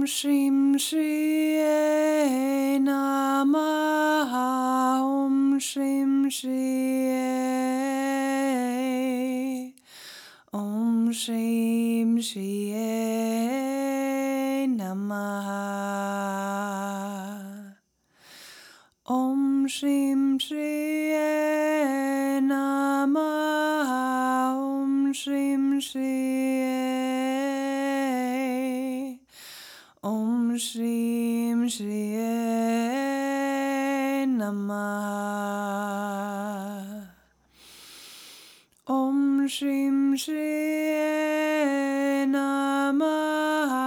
Om Shrim Shriye Namaha Om Shrim Shriye Om Shrim Shriye Namaha Om Shrim Shriye Namaha Om Shrim Shriye Shrim Shriye Namaha Om Shrim Shriye Namaha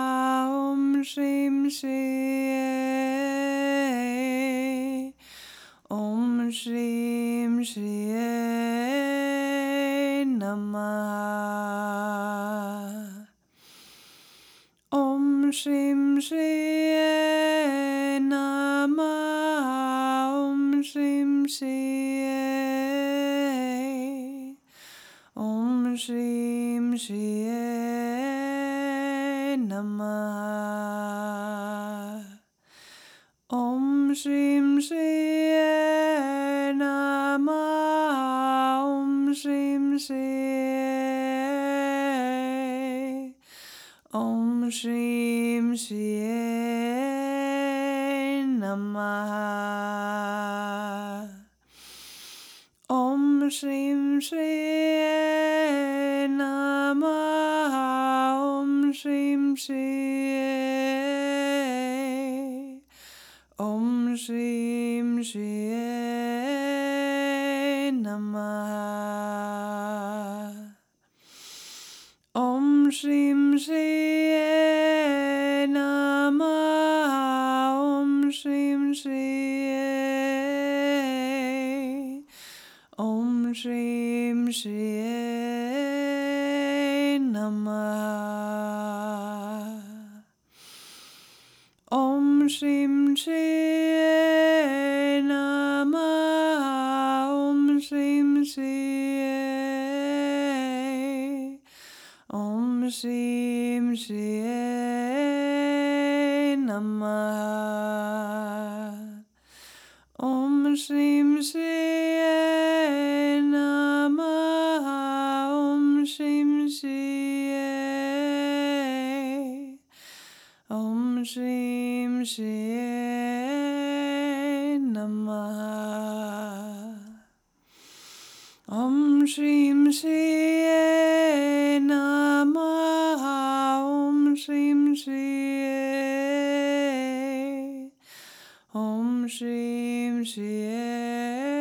Om Shrim Shriye. Om Shrim Shriye Namaha Om Shrim Shriye Namaha Om Shrim Shriye Om Shrim Shriye Namaha Om Shrim Shriye Namaha Om Shrim Shriye Om Shrim Shriye Namaha Om Shrim Shriye Namaha Om Shrim Shriye Om Shrim Shriye Namaha Om Shrim Shriye Shrim Shriye Namaha Om Shrim Shriye Namaha Om Shrim Shriye. Om Shrim Shriye Namaha Om Shrim Shriye Shrim Shriye Namaha Om Shrim Shriye Namaha Om Shrim Shriye Om Shrim Shriye